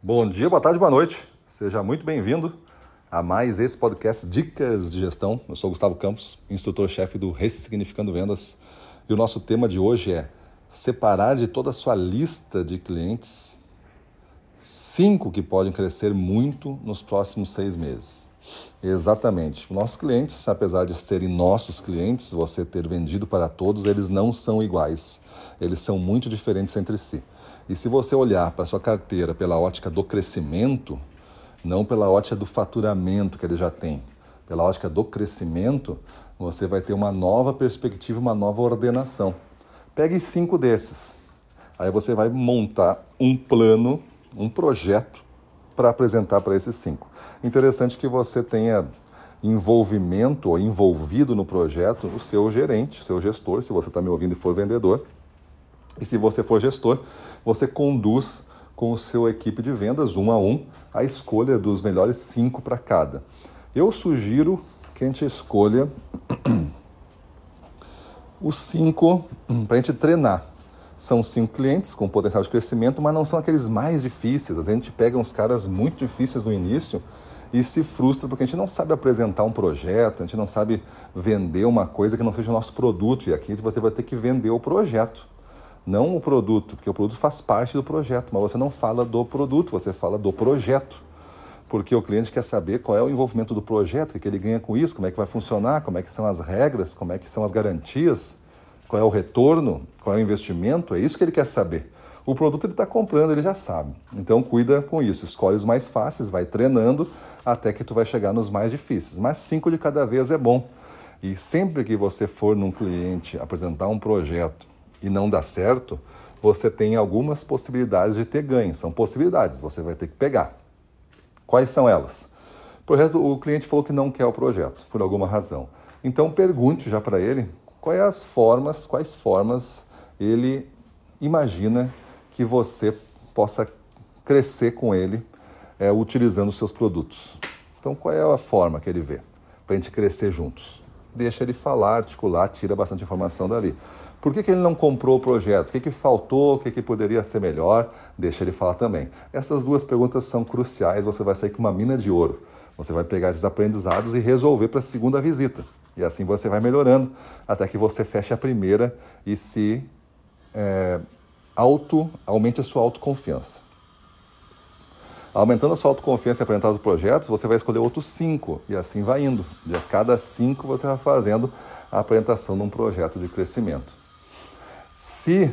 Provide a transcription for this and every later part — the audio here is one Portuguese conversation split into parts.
Bom dia, boa tarde, boa noite. Seja muito bem-vindo a mais esse podcast Dicas de Gestão. Eu sou Gustavo Campos, instrutor-chefe do Ressignificando Vendas. E o nosso tema de hoje é separar de toda a sua lista de clientes cinco que podem crescer muito nos próximos seis meses. Exatamente. Nossos clientes, apesar de serem nossos clientes, você ter vendido para todos, eles não são iguais. Eles são muito diferentes entre si. E se você olhar para sua carteira pela ótica do crescimento, não pela ótica do faturamento que ele já tem, pela ótica do crescimento, você vai ter uma nova perspectiva, uma nova ordenação. Pegue cinco desses. Aí você vai montar um plano, um projeto para apresentar para esses cinco. Interessante que você tenha envolvimento ou envolvido no projeto o seu gerente, o seu gestor, se você está me ouvindo e for vendedor, e se você for gestor, você conduz com o seu equipe de vendas, um a um, a escolha dos melhores cinco para cada. Eu sugiro que a gente escolha os cinco para a gente treinar. São cinco clientes com potencial de crescimento, mas não são aqueles mais difíceis. A gente pega uns caras muito difíceis no início e se frustra porque a gente não sabe apresentar um projeto, a gente não sabe vender uma coisa que não seja o nosso produto. E aqui você vai ter que vender o projeto não o produto, porque o produto faz parte do projeto, mas você não fala do produto, você fala do projeto. Porque o cliente quer saber qual é o envolvimento do projeto, o que ele ganha com isso, como é que vai funcionar, como é que são as regras, como é que são as garantias, qual é o retorno, qual é o investimento, é isso que ele quer saber. O produto ele está comprando, ele já sabe. Então cuida com isso, escolhe os mais fáceis, vai treinando até que tu vai chegar nos mais difíceis. Mas cinco de cada vez é bom. E sempre que você for num cliente apresentar um projeto e não dá certo, você tem algumas possibilidades de ter ganho. São possibilidades, você vai ter que pegar. Quais são elas? Projeto, o cliente falou que não quer o projeto, por alguma razão. Então pergunte já para ele quais as formas, quais formas ele imagina que você possa crescer com ele é, utilizando seus produtos. Então qual é a forma que ele vê para a gente crescer juntos? Deixa ele falar, articular, tira bastante informação dali. Por que, que ele não comprou o projeto? O que, que faltou? O que, que poderia ser melhor? Deixa ele falar também. Essas duas perguntas são cruciais. Você vai sair com uma mina de ouro. Você vai pegar esses aprendizados e resolver para a segunda visita. E assim você vai melhorando até que você feche a primeira e se é, auto, aumente a sua autoconfiança. Aumentando a sua autoconfiança e apresentar os projetos, você vai escolher outros cinco e assim vai indo. De a cada cinco você vai fazendo a apresentação de um projeto de crescimento. Se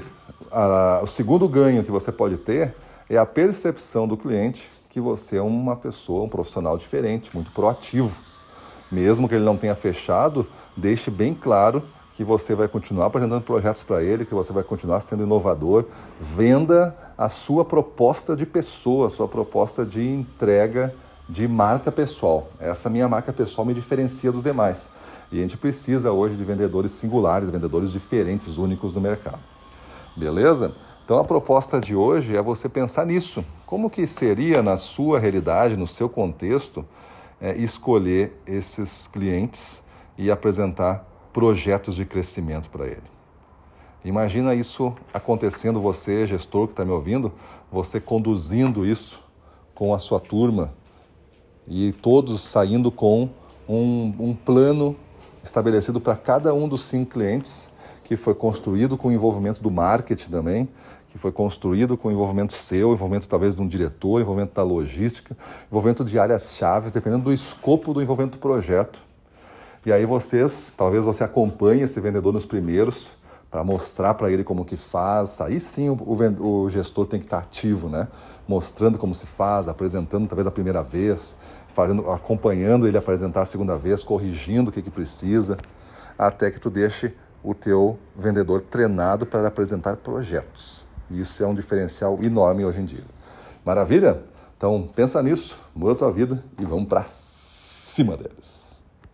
a, o segundo ganho que você pode ter é a percepção do cliente que você é uma pessoa, um profissional diferente, muito proativo. Mesmo que ele não tenha fechado, deixe bem claro que você vai continuar apresentando projetos para ele, que você vai continuar sendo inovador. Venda a sua proposta de pessoa, a sua proposta de entrega de marca pessoal. Essa minha marca pessoal me diferencia dos demais. E a gente precisa hoje de vendedores singulares, vendedores diferentes, únicos no mercado. Beleza? Então a proposta de hoje é você pensar nisso. Como que seria na sua realidade, no seu contexto, é, escolher esses clientes e apresentar projetos de crescimento para ele. Imagina isso acontecendo, você, gestor que está me ouvindo, você conduzindo isso com a sua turma e todos saindo com um, um plano estabelecido para cada um dos cinco clientes, que foi construído com o envolvimento do marketing também, que foi construído com envolvimento seu, envolvimento talvez de um diretor, envolvimento da logística, envolvimento de áreas chaves, dependendo do escopo do envolvimento do projeto. E aí vocês, talvez você acompanhe esse vendedor nos primeiros, para mostrar para ele como que faz. Aí sim o, o, o, gestor tem que estar ativo, né? Mostrando como se faz, apresentando talvez a primeira vez, fazendo, acompanhando ele apresentar a segunda vez, corrigindo o que, que precisa, até que tu deixe o teu vendedor treinado para apresentar projetos. Isso é um diferencial enorme hoje em dia. Maravilha? Então pensa nisso, muda a tua vida e vamos para cima deles.